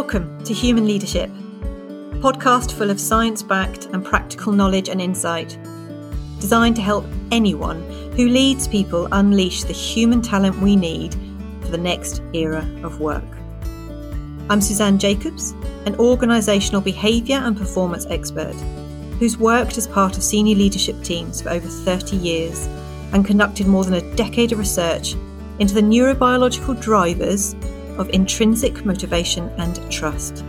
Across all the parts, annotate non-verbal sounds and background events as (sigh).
Welcome to Human Leadership, a podcast full of science backed and practical knowledge and insight, designed to help anyone who leads people unleash the human talent we need for the next era of work. I'm Suzanne Jacobs, an organisational behaviour and performance expert who's worked as part of senior leadership teams for over 30 years and conducted more than a decade of research into the neurobiological drivers of intrinsic motivation and trust.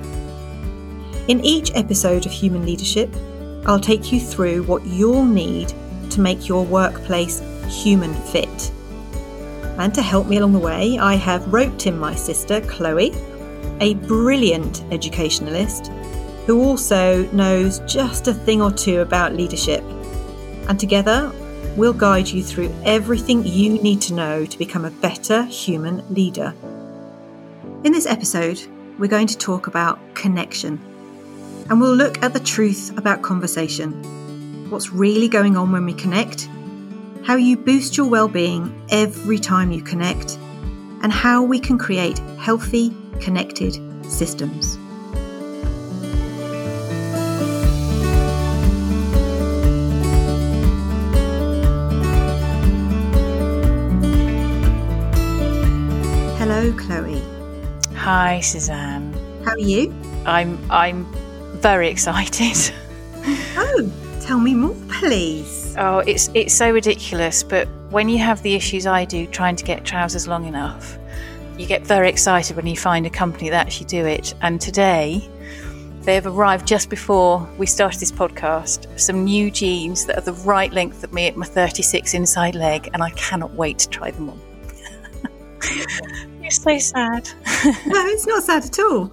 In each episode of Human Leadership, I'll take you through what you'll need to make your workplace human fit. And to help me along the way, I have roped in my sister, Chloe, a brilliant educationalist who also knows just a thing or two about leadership. And together, we'll guide you through everything you need to know to become a better human leader. In this episode, we're going to talk about connection. And we'll look at the truth about conversation. What's really going on when we connect, how you boost your well-being every time you connect, and how we can create healthy, connected systems. Hi, Suzanne. How are you? I'm I'm very excited. Oh, tell me more, please. Oh, it's it's so ridiculous, but when you have the issues I do trying to get trousers long enough, you get very excited when you find a company that actually do it. And today, they have arrived just before we started this podcast. Some new jeans that are the right length of me at my 36 inside leg, and I cannot wait to try them on. (laughs) so sad. (laughs) no, it's not sad at all.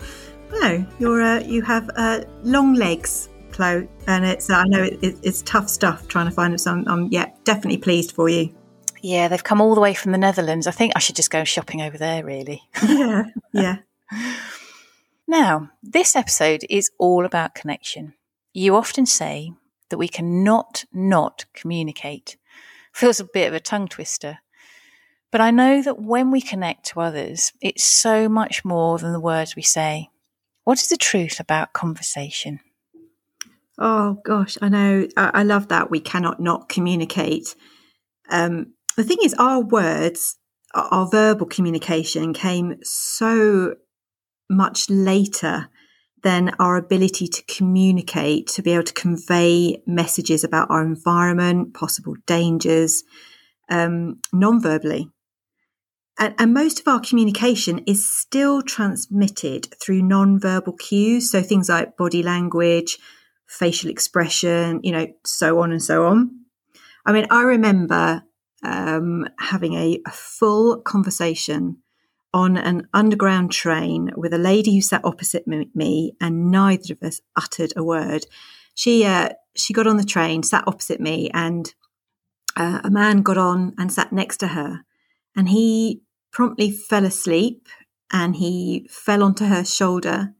No, you're uh, you have uh, long legs, Chloe, and it's I know it, it, it's tough stuff trying to find some. I'm yeah, definitely pleased for you. Yeah, they've come all the way from the Netherlands. I think I should just go shopping over there, really. (laughs) yeah, yeah. Now, this episode is all about connection. You often say that we cannot not communicate. Feels a bit of a tongue twister. But I know that when we connect to others, it's so much more than the words we say. What is the truth about conversation? Oh gosh, I know. I, I love that. We cannot not communicate. Um, the thing is, our words, our, verbal communication came so much later than our ability to communicate, to be able to convey messages about our environment, possible dangers, um, non-verbally. And, and, most of our communication is still transmitted through non-verbal cues. So things like body language, facial expression, you know, so on and so on. I mean, I remember um, having a, a, full conversation on an underground train with a lady who sat opposite me, and neither of us uttered a word. She uh, she got on the train, sat opposite me, and uh, a man got on and sat next to her, and he promptly fell asleep and he fell onto her shoulder.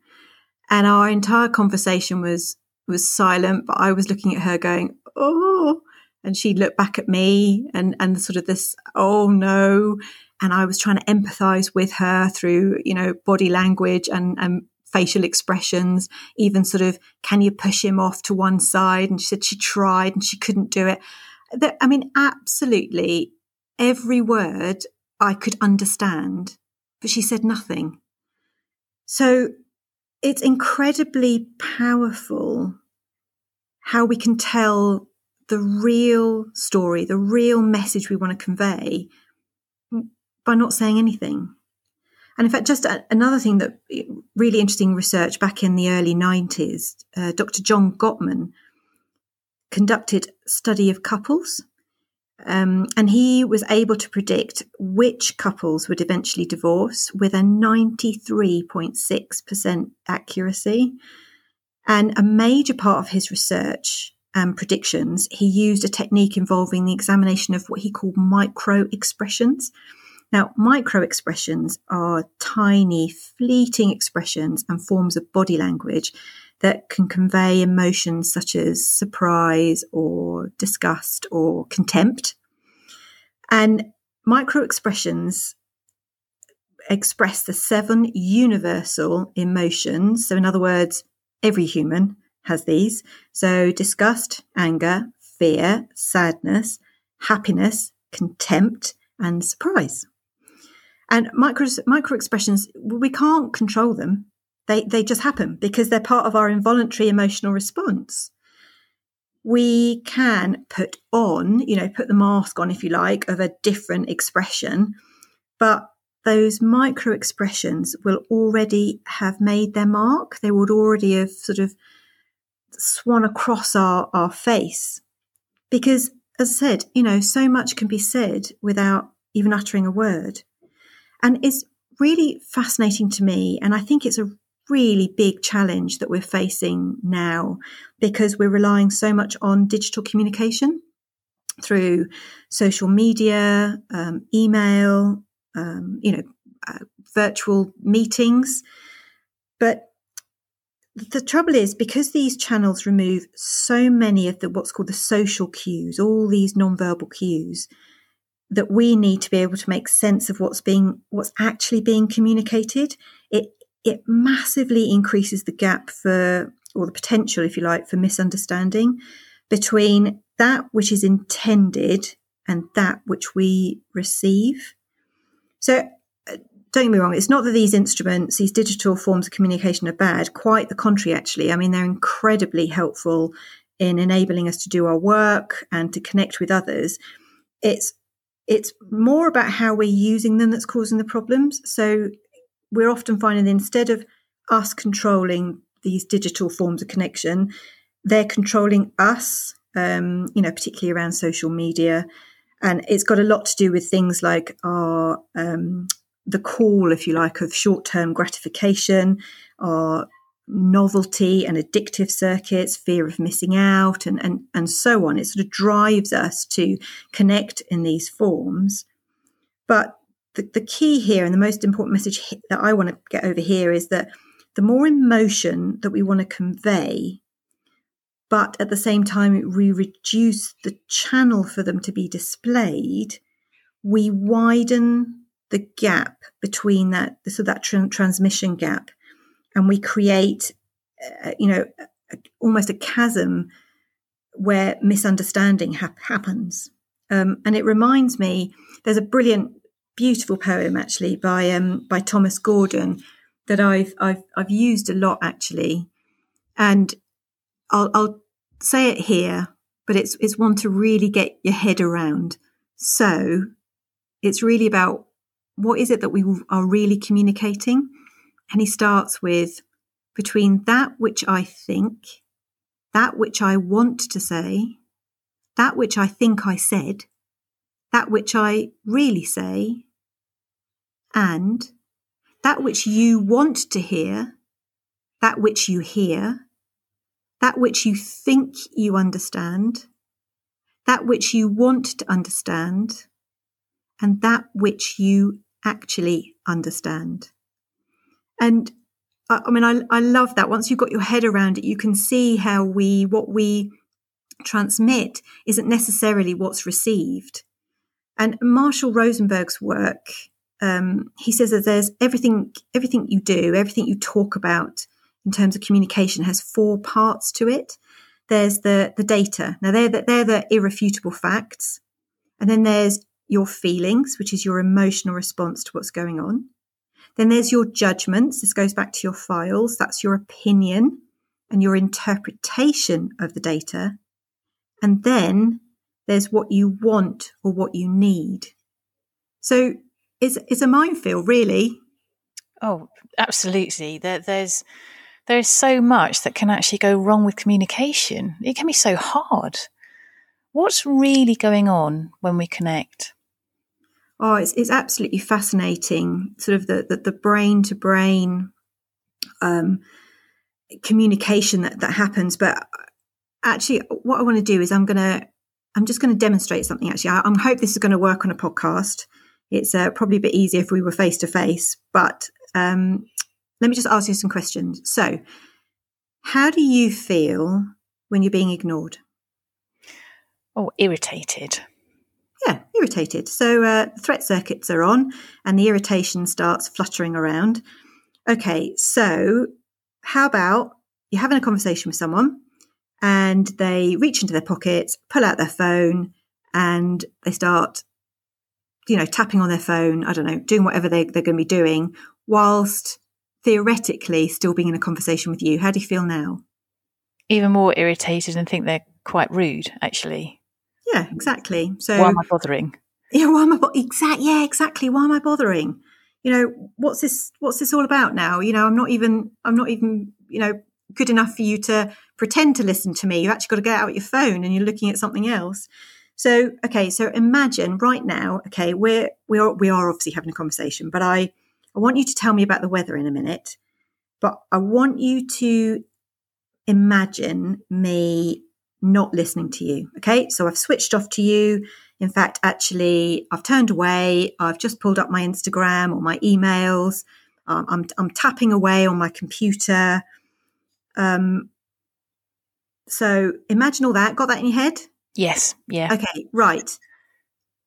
And our entire conversation was was silent, but I was looking at her going, Oh, and she looked back at me and and sort of this, oh no. And I was trying to empathize with her through, you know, body language and, and facial expressions, even sort of, can you push him off to one side? And she said she tried and she couldn't do it. I mean, absolutely every word I could understand, but she said nothing. So it's incredibly powerful how we can tell the real story, the real message we want to convey by not saying anything. And in fact, just another thing that really interesting research back in the early 90s, uh, Dr. John Gottman conducted study of couples um, and he was able to predict which couples would eventually divorce with a 93.6% accuracy. And a major part of his research and predictions, he used a technique involving the examination of what he called micro expressions. Now, micro expressions are tiny, fleeting expressions and forms of body language that can convey emotions such as surprise or disgust or contempt. And micro expressions express the seven universal emotions. So, in other words, every human has these. So, disgust, anger, fear, sadness, happiness, contempt, and surprise. And micro, micro expressions, we can't control them. They, they just happen because they're part of our involuntary emotional response. We can put on, you know, put the mask on, if you like, of a different expression, but those micro expressions will already have made their mark. They would already have sort of swan across our, our face. Because, as I said, you know, so much can be said without even uttering a word. And it's really fascinating to me. And I think it's a really big challenge that we're facing now because we're relying so much on digital communication through social media, um, email, um, you know, uh, virtual meetings. But the trouble is because these channels remove so many of the what's called the social cues, all these nonverbal cues, that we need to be able to make sense of what's being what's actually being communicated. It massively increases the gap for or the potential, if you like, for misunderstanding between that which is intended and that which we receive. So uh, don't get me wrong, it's not that these instruments, these digital forms of communication are bad. Quite the contrary, actually. I mean, they're incredibly helpful in enabling us to do our work and to connect with others. It's it's more about how we're using them that's causing the problems. So we're often finding instead of us controlling these digital forms of connection, they're controlling us, um, you know, particularly around social media. And it's got a lot to do with things like our um, the call, if you like, of short term gratification, our novelty and addictive circuits, fear of missing out, and, and, and so on. It sort of drives us to connect in these forms. But the, the key here and the most important message that I want to get over here is that the more emotion that we want to convey, but at the same time we reduce the channel for them to be displayed, we widen the gap between that so that tra- transmission gap and we create, uh, you know, almost a chasm where misunderstanding ha- happens. Um, and it reminds me, there's a brilliant, beautiful poem actually by um, by Thomas Gordon that I've I've I've used a lot actually, and I'll, I'll say it here, but it's it's one to really get your head around. So it's really about what is it that we are really communicating and he starts with between that which I think, that which I want to say, that which I think I said, that which I really say, and that which you want to hear, that which you hear, that which you think you understand, that which you want to understand, and that which you actually understand. And I, I mean, I, I love that. Once you've got your head around it, you can see how we, what we transmit isn't necessarily what's received. And Marshall Rosenberg's work, um, he says that there's everything, everything you do, everything you talk about in terms of communication has four parts to it. There's the the data. Now they're the, they're the irrefutable facts, and then there's your feelings, which is your emotional response to what's going on. Then there's your judgments. This goes back to your files. That's your opinion and your interpretation of the data. And then there's what you want or what you need. So it's, it's a minefield, really. Oh, absolutely. There, there's there's so much that can actually go wrong with communication. It can be so hard. What's really going on when we connect? Oh, it's, it's absolutely fascinating, sort of the, the, the brain to brain um, communication that, that happens. But actually, what I want to do is I'm going to, I'm just going to demonstrate something actually. I, I hope this is going to work on a podcast. It's uh, probably a bit easier if we were face to face, but um, let me just ask you some questions. So, how do you feel when you're being ignored? Oh, irritated. yeah, irritated. So uh, threat circuits are on and the irritation starts fluttering around. Okay, so how about you're having a conversation with someone and they reach into their pockets, pull out their phone, and they start, you know, tapping on their phone, I don't know, doing whatever they, they're going to be doing, whilst theoretically still being in a conversation with you. How do you feel now? Even more irritated and think they're quite rude, actually. Yeah, exactly. So why am I bothering? Yeah, why am I bo- exact? Yeah, exactly. Why am I bothering? You know, what's this? What's this all about now? You know, I'm not even. I'm not even. You know, good enough for you to pretend to listen to me. You actually got to get out your phone and you're looking at something else. So, okay, so imagine right now, okay, we're we are we are obviously having a conversation, but I I want you to tell me about the weather in a minute. But I want you to imagine me not listening to you. Okay, so I've switched off to you. In fact, actually, I've turned away. I've just pulled up my Instagram or my emails. Um, I'm, I'm tapping away on my computer. Um, so imagine all that. Got that in your head? Yes. Yeah. Okay. Right.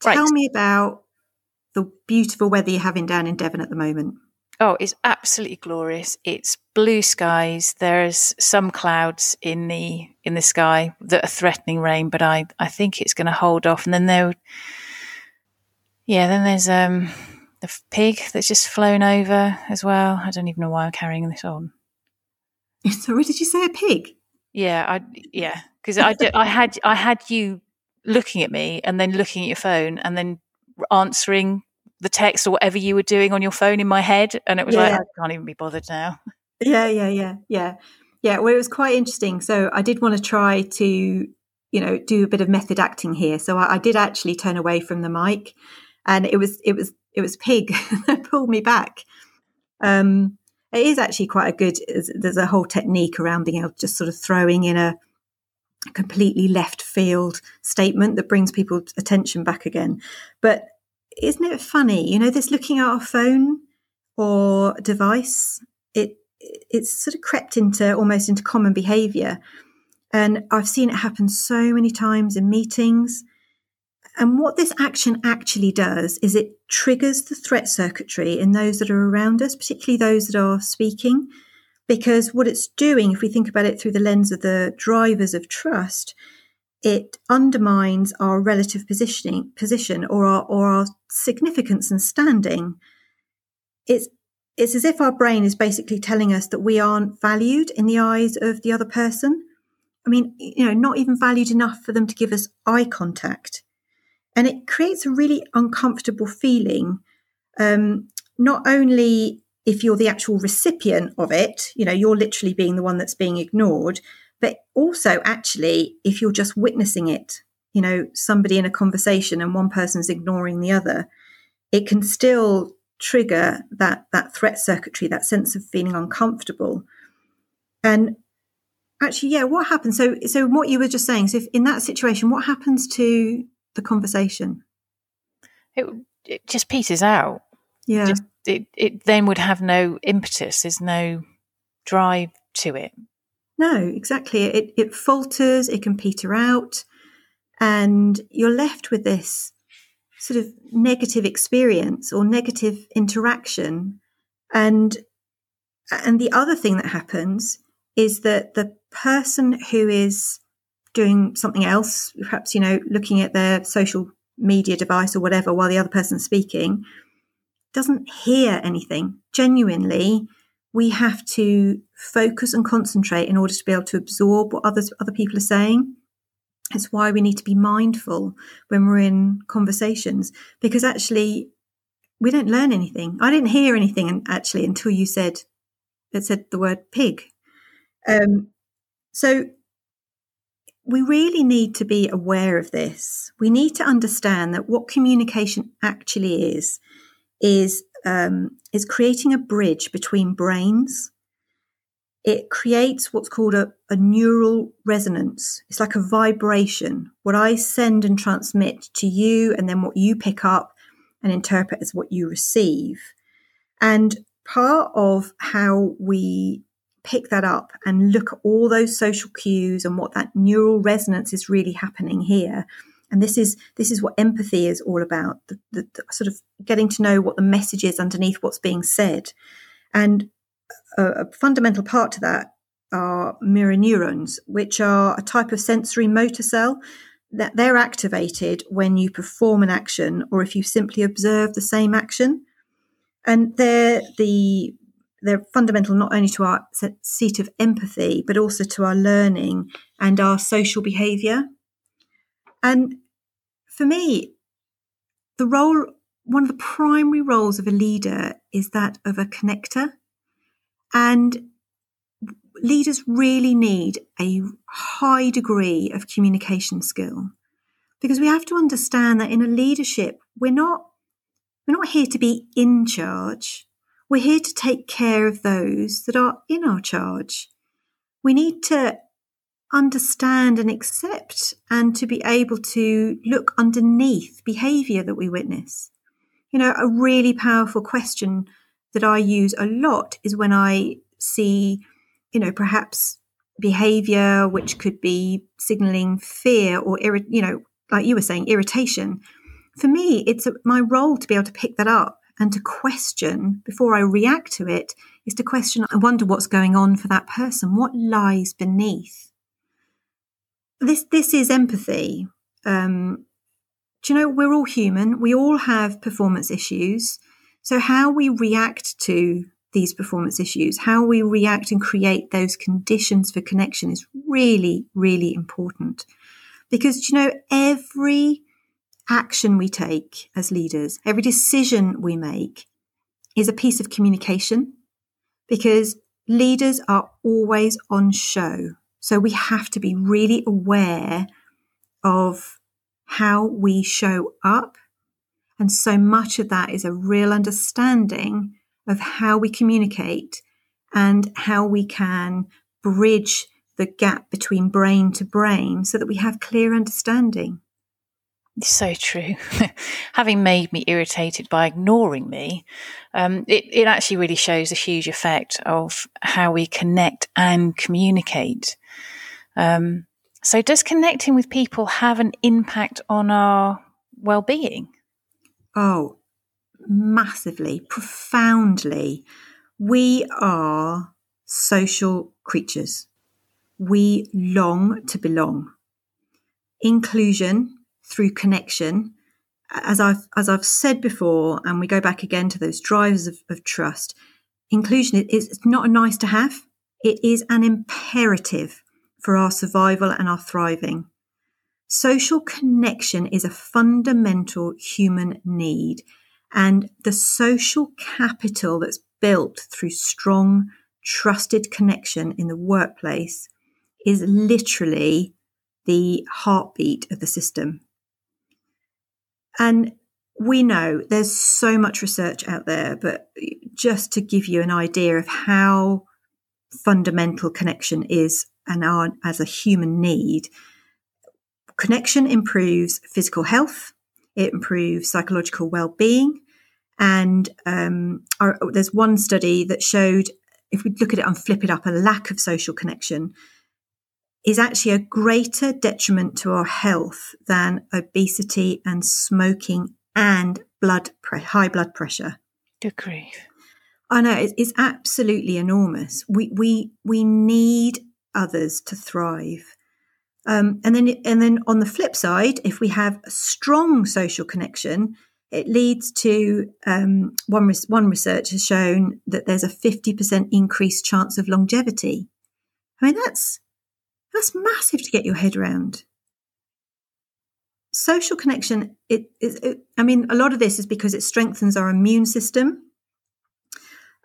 Right. Tell me about the beautiful weather you're having down in Devon at the moment. Oh, it's absolutely glorious. It's blue skies. There's some clouds in the in the sky that are threatening rain, but I I think it's going to hold off. And then there, yeah, then there's um the pig that's just flown over as well. I don't even know why I'm carrying this on. (laughs) Sorry, did you say a pig? Yeah, I yeah because I did, I had I had you looking at me and then looking at your phone and then answering the text or whatever you were doing on your phone in my head, and it was like I can't even be bothered now. Yeah, yeah, yeah, yeah, yeah. Well, it was quite interesting. So I did want to try to, you know, do a bit of method acting here. So I, I did actually turn away from the mic, and it was it was it was Pig (laughs) that pulled me back. Um, it is actually quite a good. There's a whole technique around being able to just sort of throwing in a completely left field statement that brings people's attention back again. But isn't it funny? You know, this looking at our phone or device, it it's sort of crept into almost into common behavior. And I've seen it happen so many times in meetings. And what this action actually does is it triggers the threat circuitry in those that are around us, particularly those that are speaking. Because what it's doing, if we think about it through the lens of the drivers of trust, it undermines our relative positioning position or our or our significance and standing. It's it's as if our brain is basically telling us that we aren't valued in the eyes of the other person. I mean, you know, not even valued enough for them to give us eye contact. And it creates a really uncomfortable feeling, um, not only if you're the actual recipient of it, you know, you're literally being the one that's being ignored, but also actually if you're just witnessing it, you know, somebody in a conversation and one person's ignoring the other, it can still trigger that that threat circuitry, that sense of feeling uncomfortable. And actually, yeah, what happens? So, so what you were just saying. So, if in that situation, what happens to the conversation? It it just peters out. Yeah, Just it it then would have no impetus. There's no drive to it. no, exactly. It it falters. It can peter out, and you're left with this sort of negative experience or negative interaction. And and the other thing that happens is that the person who is doing something else, perhaps, you know, looking at their social media device or whatever while the other person's speaking, doesn't hear anything. Genuinely, we have to focus and concentrate in order to be able to absorb what others other people are saying. It's why we need to be mindful when we're in conversations because actually we don't learn anything. I didn't hear anything actually until you said it said the word pig. Um, so we really need to be aware of this. We need to understand that what communication actually is is um, is creating a bridge between brains. It creates what's called a, a neural resonance. It's like a vibration. What I send and transmit to you, and then what you pick up and interpret as what you receive. And part of how we pick that up and look at all those social cues and what that neural resonance is really happening here And this is this is what empathy is all about: the, the, the sort of getting to know what the message is underneath what's being said. And a, a fundamental part to that are mirror neurons, which are a type of sensory motor cell that they're activated when you perform an action or if you simply observe the same action. And they're the they're fundamental not only to our seat of empathy, but also to our learning and our social behavior. And for me, the role, one of the primary roles of a leader is that of a connector. And leaders really need a high degree of communication skill because we have to understand that in a leadership, we're not, we're not here to be in charge. We're here to take care of those that are in our charge. We need to understand and accept and to be able to look underneath behavior that we witness. You know, a really powerful question that I use a lot is when I see, you know, perhaps behavior which could be signaling fear or, you know, like you were saying, irritation. For me, it's a, my role to be able to pick that up and to question before I react to it is to question, I wonder what's going on for that person. What lies beneath? This, this is empathy. Um, do you know, we're all human. We all have performance issues. So how we react to these performance issues, how we react and create those conditions for connection is really, really important. Because, you know, every action we take as leaders, every decision we make is a piece of communication because leaders are always on show. So we have to be really aware of how we show up. And so much of that is a real understanding of how we communicate and how we can bridge the gap between brain to brain so that we have clear understanding. So true. (laughs) Having made me irritated by ignoring me, um, it, it actually really shows a huge effect of how we connect and communicate. Um, so, does connecting with people have an impact on our well being? Oh, massively, profoundly. We are social creatures. We long to belong. Inclusion through connection, as I've as I've said before, and we go back again to those drivers of, of trust. Inclusion is not a nice to have; it is an imperative for our survival and our thriving. Social connection is a fundamental human need, and the social capital that's built through strong, trusted connection in the workplace is literally the heartbeat of the system. And we know there's so much research out there, but just to give you an idea of how fundamental connection is and our, as a human need, connection improves physical health, it improves psychological well-being, and um, our, there's one study that showed if we look at it and flip it up, a lack of social connection is actually a greater detriment to our health than obesity and smoking and blood pre- high blood pressure. Good grief. I know it's, it's absolutely enormous. We we we need others to thrive. Um, and then and then on the flip side, if we have a strong social connection, it leads to um, one one research has shown that there's a fifty percent increased chance of longevity. I mean that's that's massive to get your head around. Social connection, it is, I mean, a lot of this is because it strengthens our immune system.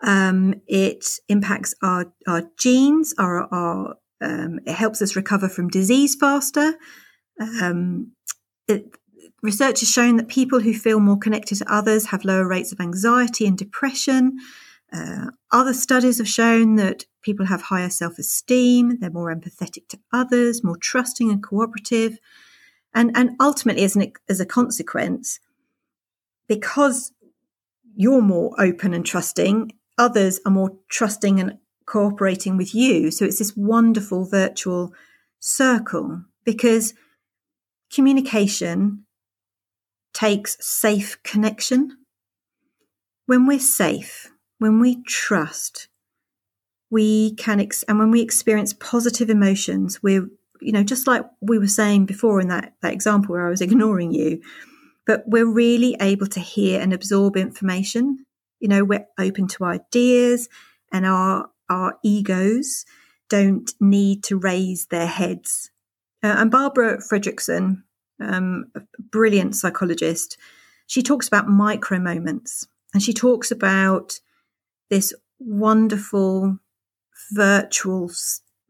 Um, it impacts our, our genes, our, our um, it helps us recover from disease faster. Um, it, research has shown that people who feel more connected to others have lower rates of anxiety and depression. Uh, other studies have shown that people have higher self esteem, they're more empathetic to others, more trusting and cooperative. And, and ultimately, as, an, as a consequence, because you're more open and trusting, others are more trusting and cooperating with you. So it's this wonderful virtual circle because communication takes safe connection. When we're safe, when we trust, we can, ex- and when we experience positive emotions, we're, you know, just like we were saying before in that, that example where I was (laughs) ignoring you, but we're really able to hear and absorb information. You know, we're open to ideas and our, our egos don't need to raise their heads. Uh, and Barbara Fredrickson, um, a brilliant psychologist, she talks about micro moments and she talks about this wonderful virtual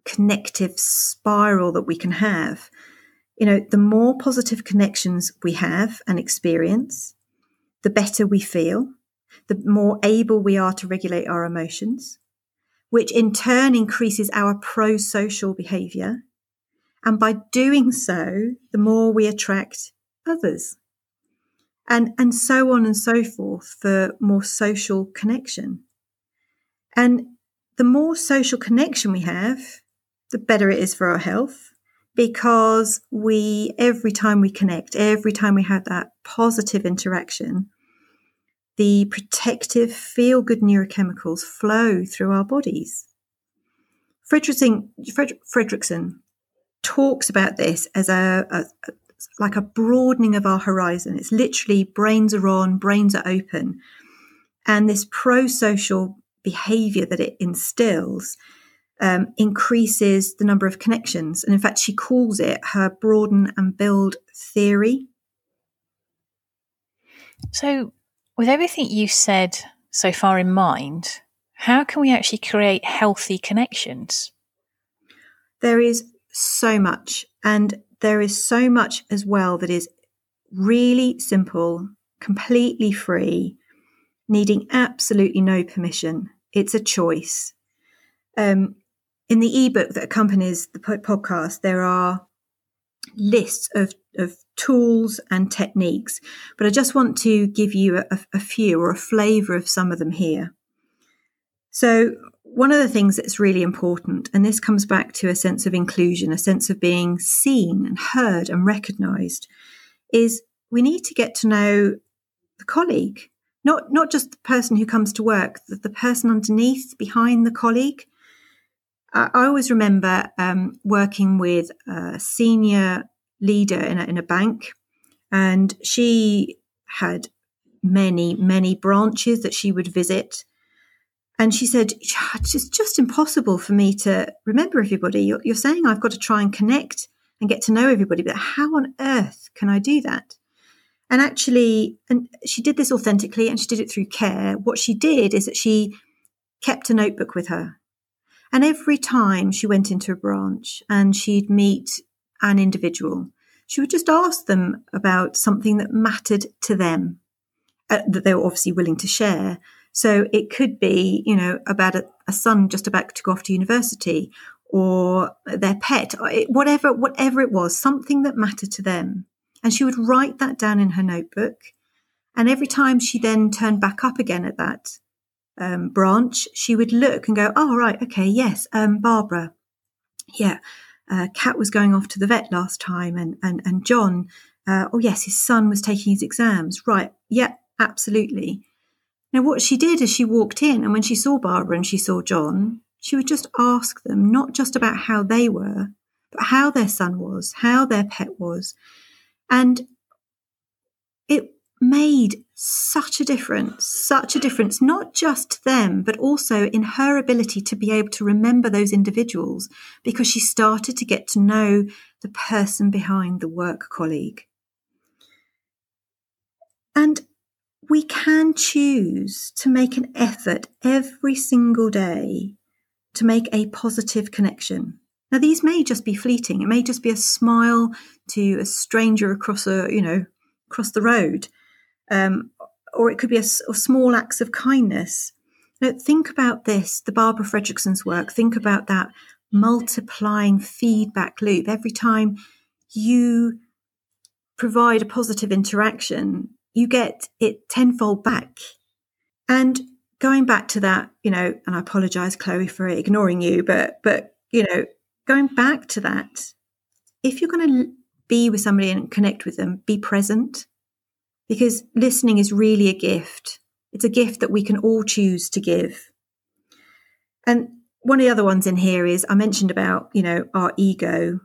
connective spiral that we can have. You know, the more positive connections we have and experience, the better we feel, the more able we are to regulate our emotions, which in turn increases our pro social behavior. And by doing so, the more we attract others. And, and so on and so forth for more social connection. And the more social connection we have, the better it is for our health because we, every time we connect, every time we have that positive interaction, the protective feel good neurochemicals flow through our bodies. Fredrickson, Fredrickson talks about this as a, a, a, like a broadening of our horizon. It's literally brains are on, brains are open. And this pro social behavior that it instills um, increases the number of connections. And in fact, she calls it her broaden and build theory. So, with everything you said so far in mind, how can we actually create healthy connections? There is so much, and there is so much as well that is really simple, completely free, needing absolutely no permission. It's a choice. Um, in the ebook that accompanies the podcast, there are lists of, of tools and techniques, but I just want to give you a, a few or a flavor of some of them here. So, one of the things that's really important, and this comes back to a sense of inclusion, a sense of being seen and heard and recognized, is we need to get to know the colleague, not, not just the person who comes to work, the, the person underneath, behind the colleague. I, I always remember um, working with a senior leader in a, in a bank, and she had many, many branches that she would visit. And she said, It's just impossible for me to remember everybody. You're, you're, saying I've got to try and connect and get to know everybody, but how on earth can I do that? And actually, and she did this authentically and she did it through care. What she did is that she kept a notebook with her. And every time she went into a branch and she'd meet an individual, she would just ask them about something that mattered to them, uh, that they were obviously willing to share. So it could be, you know, about a, a son just about to go off to university or their pet, whatever, whatever it was, something that mattered to them. And she would write that down in her notebook. And every time she then turned back up again at that um, branch, she would look and go, "Oh, right, okay, yes, um, Barbara, yeah, uh, was going off to the vet last time, and and and John, uh, oh yes, his son was taking his exams, right? Yeah, absolutely." Now, what she did is she walked in, and when she saw Barbara and she saw John, she would just ask them not just about how they were, but how their son was, how their pet was, and it made such a difference, such a difference, not just them, but also in her ability to be able to remember those individuals because she started to get to know the person behind the work colleague. And we can choose to make an effort every single day to make a positive connection. Now, these may just be fleeting. It may just be a smile to a stranger across a, you know, across the road um, or it could be a, a, small acts of kindness. Now, think about this, the Barbara Fredrickson's work. Think about that multiplying feedback loop. Every time you provide a positive interaction, you get it tenfold back. And going back to that, you know, and I apologize, Chloe, for ignoring you, but, but, you know, going back to that, if you're going to be with somebody and connect with them, be present. Because listening is really a gift. It's a gift that we can all choose to give. And one of the other ones in here is I mentioned about, you know, our ego.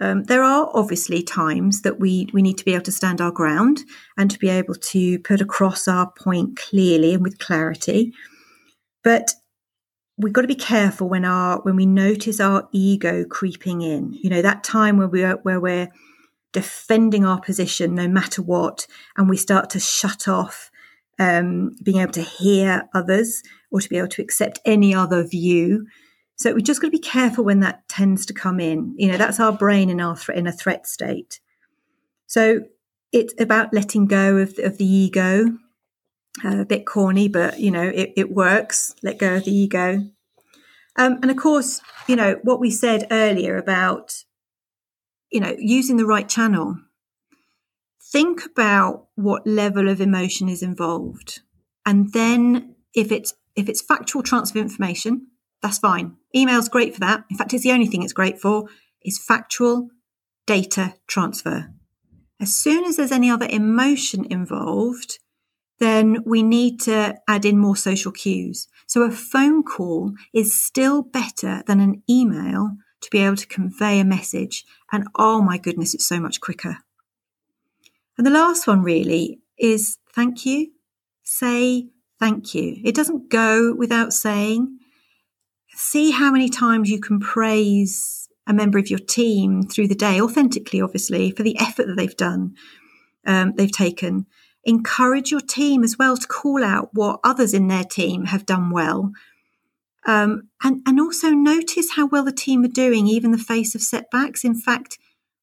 Um, there are obviously times that we, we need to be able to stand our ground and to be able to put across our point clearly and with clarity. But we've got to be careful when our when we notice our ego creeping in. You know, that time where we are, where we're defending our position no matter what, and we start to shut off um, being able to hear others or to be able to accept any other view. So we just got to be careful when that tends to come in. You know, that's our brain in our th- in a threat state. So it's about letting go of, of the ego. Uh, a bit corny, but you know it, it works. Let go of the ego, um, and of course, you know what we said earlier about you know using the right channel. Think about what level of emotion is involved, and then if it's if it's factual transfer of information, that's fine. Email's great for that. In fact, it's the only thing it's great for is factual data transfer. As soon as there's any other emotion involved, then we need to add in more social cues. So a phone call is still better than an email to be able to convey a message. And oh my goodness, it's so much quicker. And the last one really is thank you. Say thank you. It doesn't go without saying. See how many times you can praise a member of your team through the day, authentically, obviously, for the effort that they've done, um, they've taken. Encourage your team as well to call out what others in their team have done well. Um, and, and also notice how well the team are doing, even in the face of setbacks. In fact,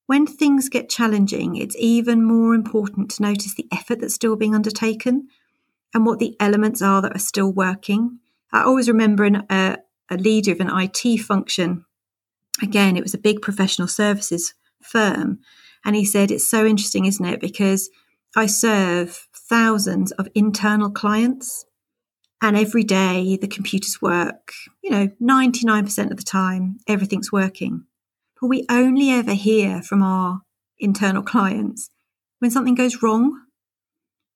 when things get challenging, it's even more important to notice the effort that's still being undertaken and what the elements are that are still working. I always remember an, a leader of an IT function. Again, it was a big professional services firm. And he said, It's so interesting, isn't it? Because I serve thousands of internal clients, and every day the computers work, you know, 99% of the time, everything's working. But we only ever hear from our internal clients when something goes wrong.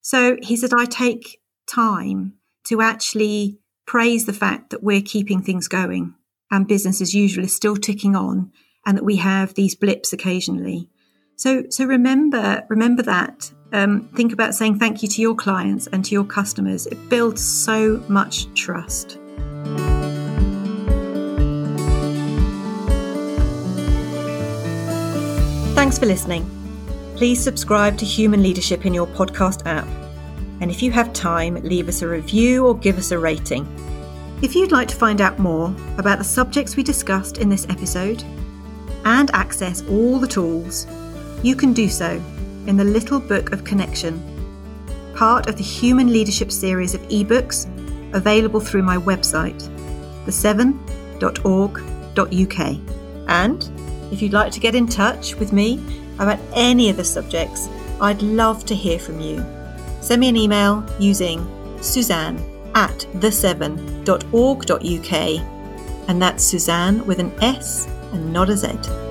So he said, I take time to actually praise the fact that we're keeping things going and business as usual is still ticking on and that we have these blips occasionally. So, so remember, remember that. Um, think about saying thank you to your clients and to your customers. It builds so much trust. Thanks for listening. Please subscribe to Human Leadership in your podcast app and if you have time, leave us a review or give us a rating. If you'd like to find out more about the subjects we discussed in this episode and access all the tools, you can do so in the Little Book of Connection, part of the Human Leadership series of ebooks available through my website, the7.org.uk. And if you'd like to get in touch with me about any of the subjects, I'd love to hear from you send me an email using suzanne at the7.org.uk, and that's Suzanne with an S and not a Z.